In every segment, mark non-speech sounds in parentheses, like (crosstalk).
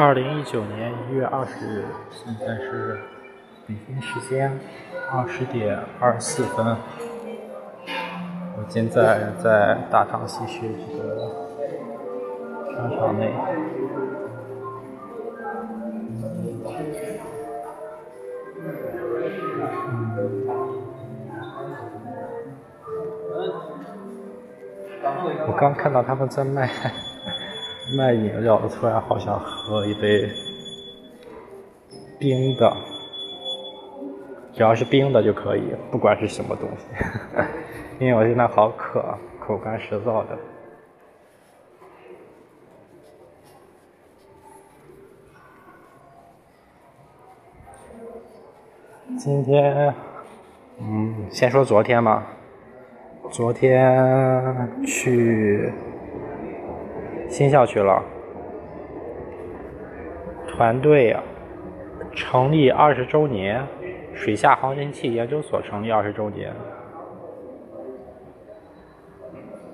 二零一九年一月二十日，现在是北京时间二十点二十四分。我现在在大唐西市这个商场内。我刚看到他们在卖卖饮料的，突然好想喝一杯冰的，只要是冰的就可以，不管是什么东西，(laughs) 因为我现在好渴，口干舌燥的。今天，嗯，先说昨天吧。昨天去新校区了，团队成立二十周年，水下航天器研究所成立二十周年。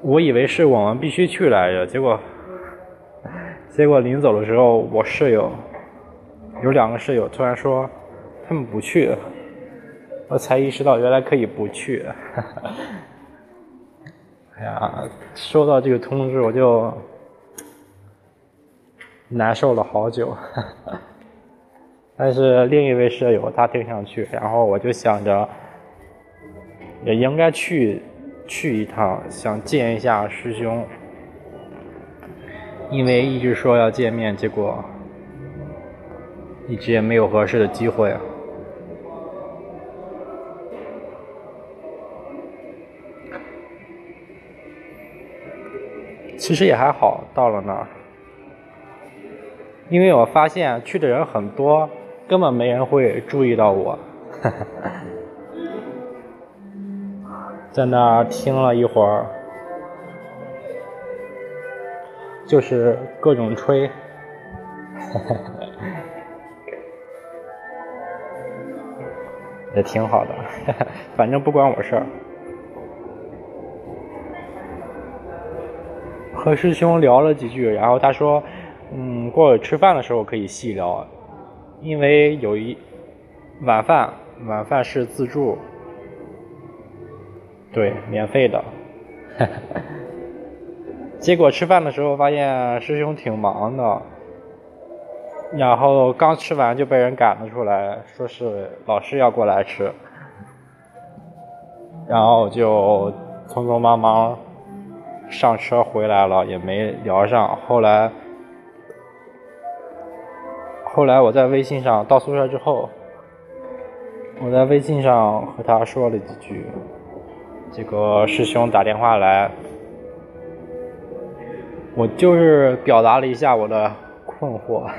我以为是我们必须去来着，结果结果临走的时候，我室友有两个室友突然说他们不去，我才意识到原来可以不去。(laughs) 哎呀，收到这个通知我就难受了好久。(laughs) 但是另一位舍友他挺想去，然后我就想着也应该去去一趟，想见一下师兄，因为一直说要见面，结果一直也没有合适的机会。其实也还好，到了那儿，因为我发现去的人很多，根本没人会注意到我。(laughs) 在那儿听了一会儿，就是各种吹，(laughs) 也挺好的，反正不关我事儿。和师兄聊了几句，然后他说：“嗯，过会吃饭的时候可以细聊，因为有一晚饭，晚饭是自助，对，免费的。哈 (laughs) 哈结果吃饭的时候发现师兄挺忙的，然后刚吃完就被人赶了出来，说是老师要过来吃，然后就匆匆忙忙。”上车回来了也没聊上，后来后来我在微信上到宿舍之后，我在微信上和他说了几句，这个师兄打电话来，我就是表达了一下我的困惑，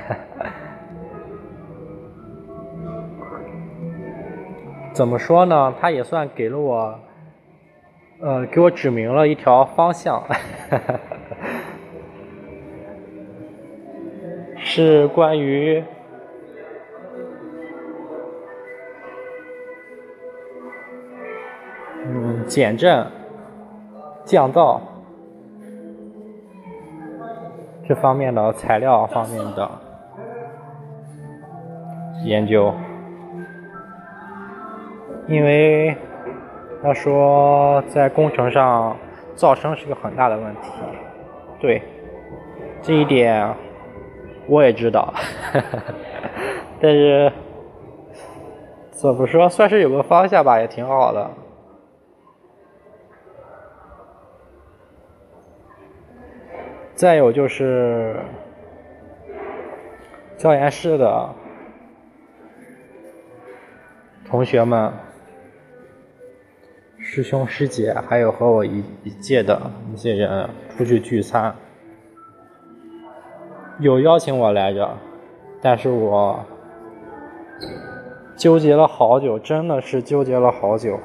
怎么说呢？他也算给了我。呃，给我指明了一条方向，是关于嗯减震、降噪这方面的材料方面的研究，因为。他说，在工程上，噪声是个很大的问题。对，这一点我也知道。(laughs) 但是怎么说，算是有个方向吧，也挺好的。再有就是教研室的同学们。师兄师姐，还有和我一一届的一些人出去聚餐，有邀请我来着，但是我纠结了好久，真的是纠结了好久，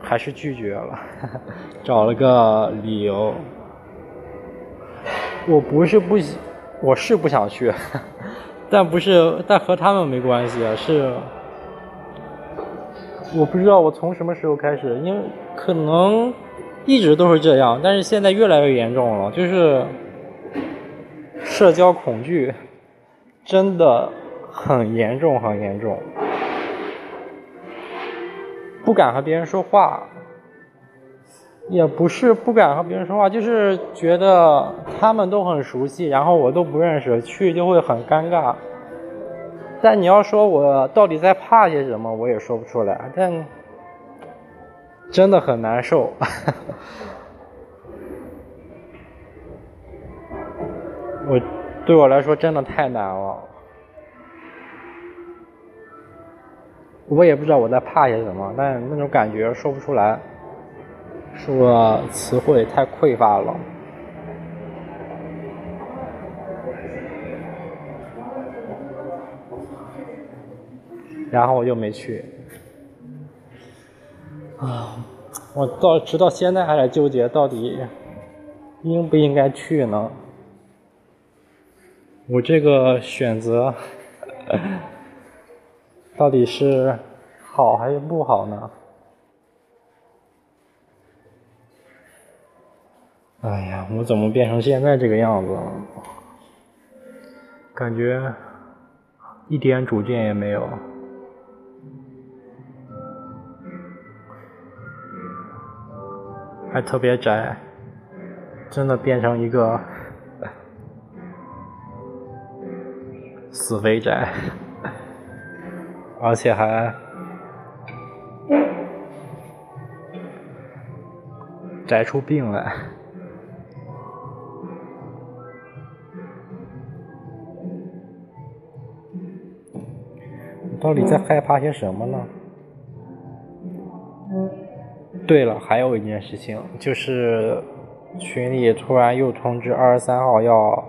还是拒绝了，(laughs) 找了个理由。我不是不，我是不想去，(laughs) 但不是，但和他们没关系啊，是。我不知道我从什么时候开始，因为可能一直都是这样，但是现在越来越严重了，就是社交恐惧，真的很严重，很严重，不敢和别人说话，也不是不敢和别人说话，就是觉得他们都很熟悉，然后我都不认识，去就会很尴尬。但你要说我到底在怕些什么，我也说不出来，但真的很难受。我对我来说真的太难了，我也不知道我在怕些什么，但那种感觉说不出来，是我词汇太匮乏了，然后我就没去，啊，我到直到现在还在纠结到底应不应该去呢。我这个选择到底是好还是不好呢？哎呀，我怎么变成现在这个样子了？感觉一点主见也没有，还特别宅，真的变成一个。死肥宅，而且还宅出病来。到底在害怕些什么呢？对了，还有一件事情，就是群里突然又通知二十三号要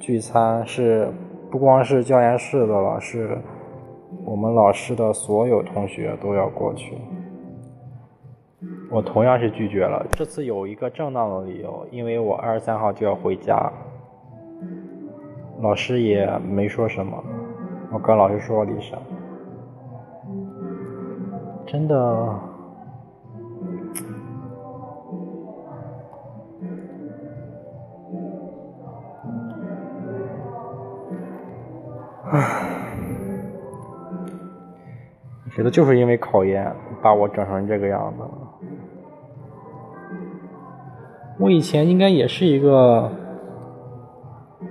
聚餐，是。不光是教研室的老师，我们老师的所有同学都要过去。我同样是拒绝了。这次有一个正当的理由，因为我二十三号就要回家。老师也没说什么，我跟老师说了一声。真的。我觉得就是因为考研把我整成这个样子了。我以前应该也是一个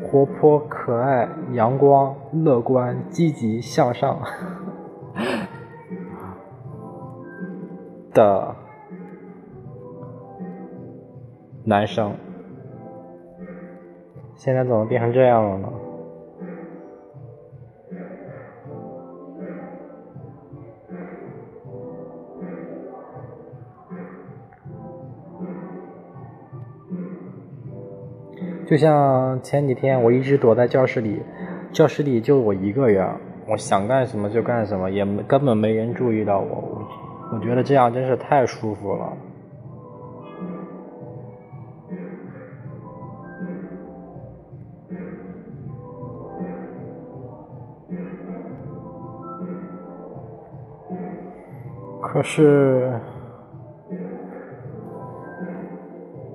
活泼、可爱、阳光、乐观、积极向上的男生，现在怎么变成这样了呢？就像前几天，我一直躲在教室里，教室里就我一个人，我想干什么就干什么，也根本没人注意到我。我觉得这样真是太舒服了。可是，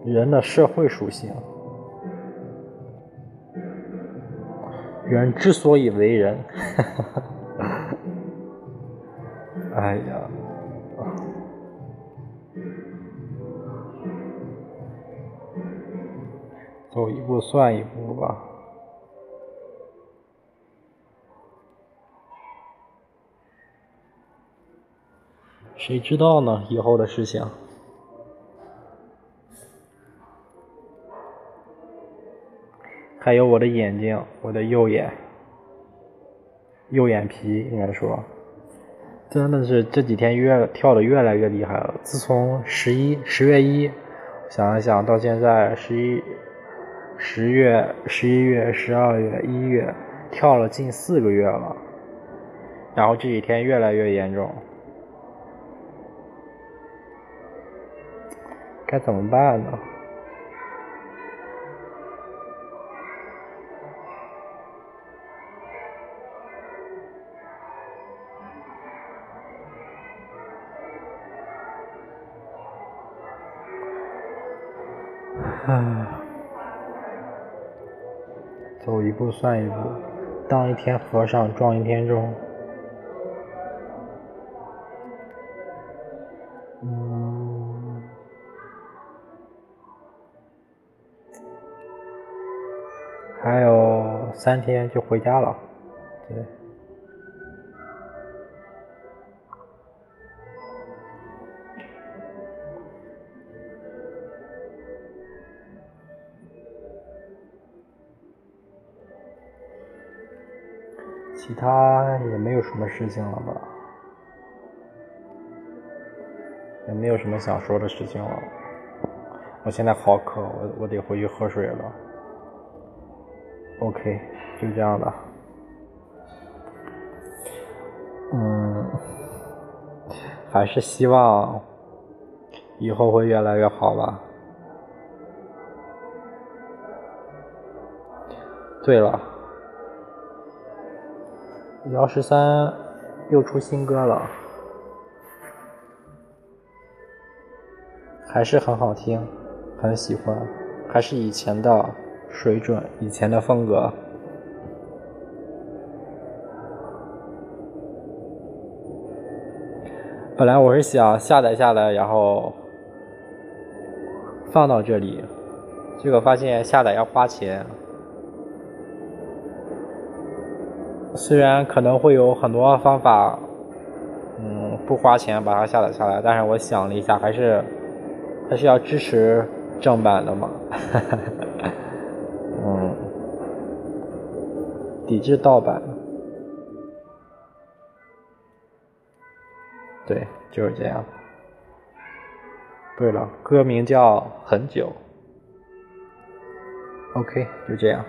人的社会属性。人之所以为人，哈哈哎呀，走一步算一步吧。谁知道呢？以后的事情。还有我的眼睛，我的右眼，右眼皮应该说，真的是这几天越跳的越来越厉害了。自从十一十月一，想一想到现在十一十月十一月十二月一月，跳了近四个月了，然后这几天越来越严重，该怎么办呢？啊走一步算一步，当一天和尚撞一天钟。嗯，还有三天就回家了，对。其他也没有什么事情了吧，也没有什么想说的事情了。我现在好渴，我我得回去喝水了。OK，就这样了。嗯，还是希望以后会越来越好吧。对了。姚十三又出新歌了，还是很好听，很喜欢，还是以前的水准，以前的风格。本来我是想下载下来，然后放到这里，结果发现下载要花钱。虽然可能会有很多方法，嗯，不花钱把它下载下来，但是我想了一下，还是还是要支持正版的嘛，(laughs) 嗯，抵制盗版，对，就是这样。对了，歌名叫《很久》，OK，就这样。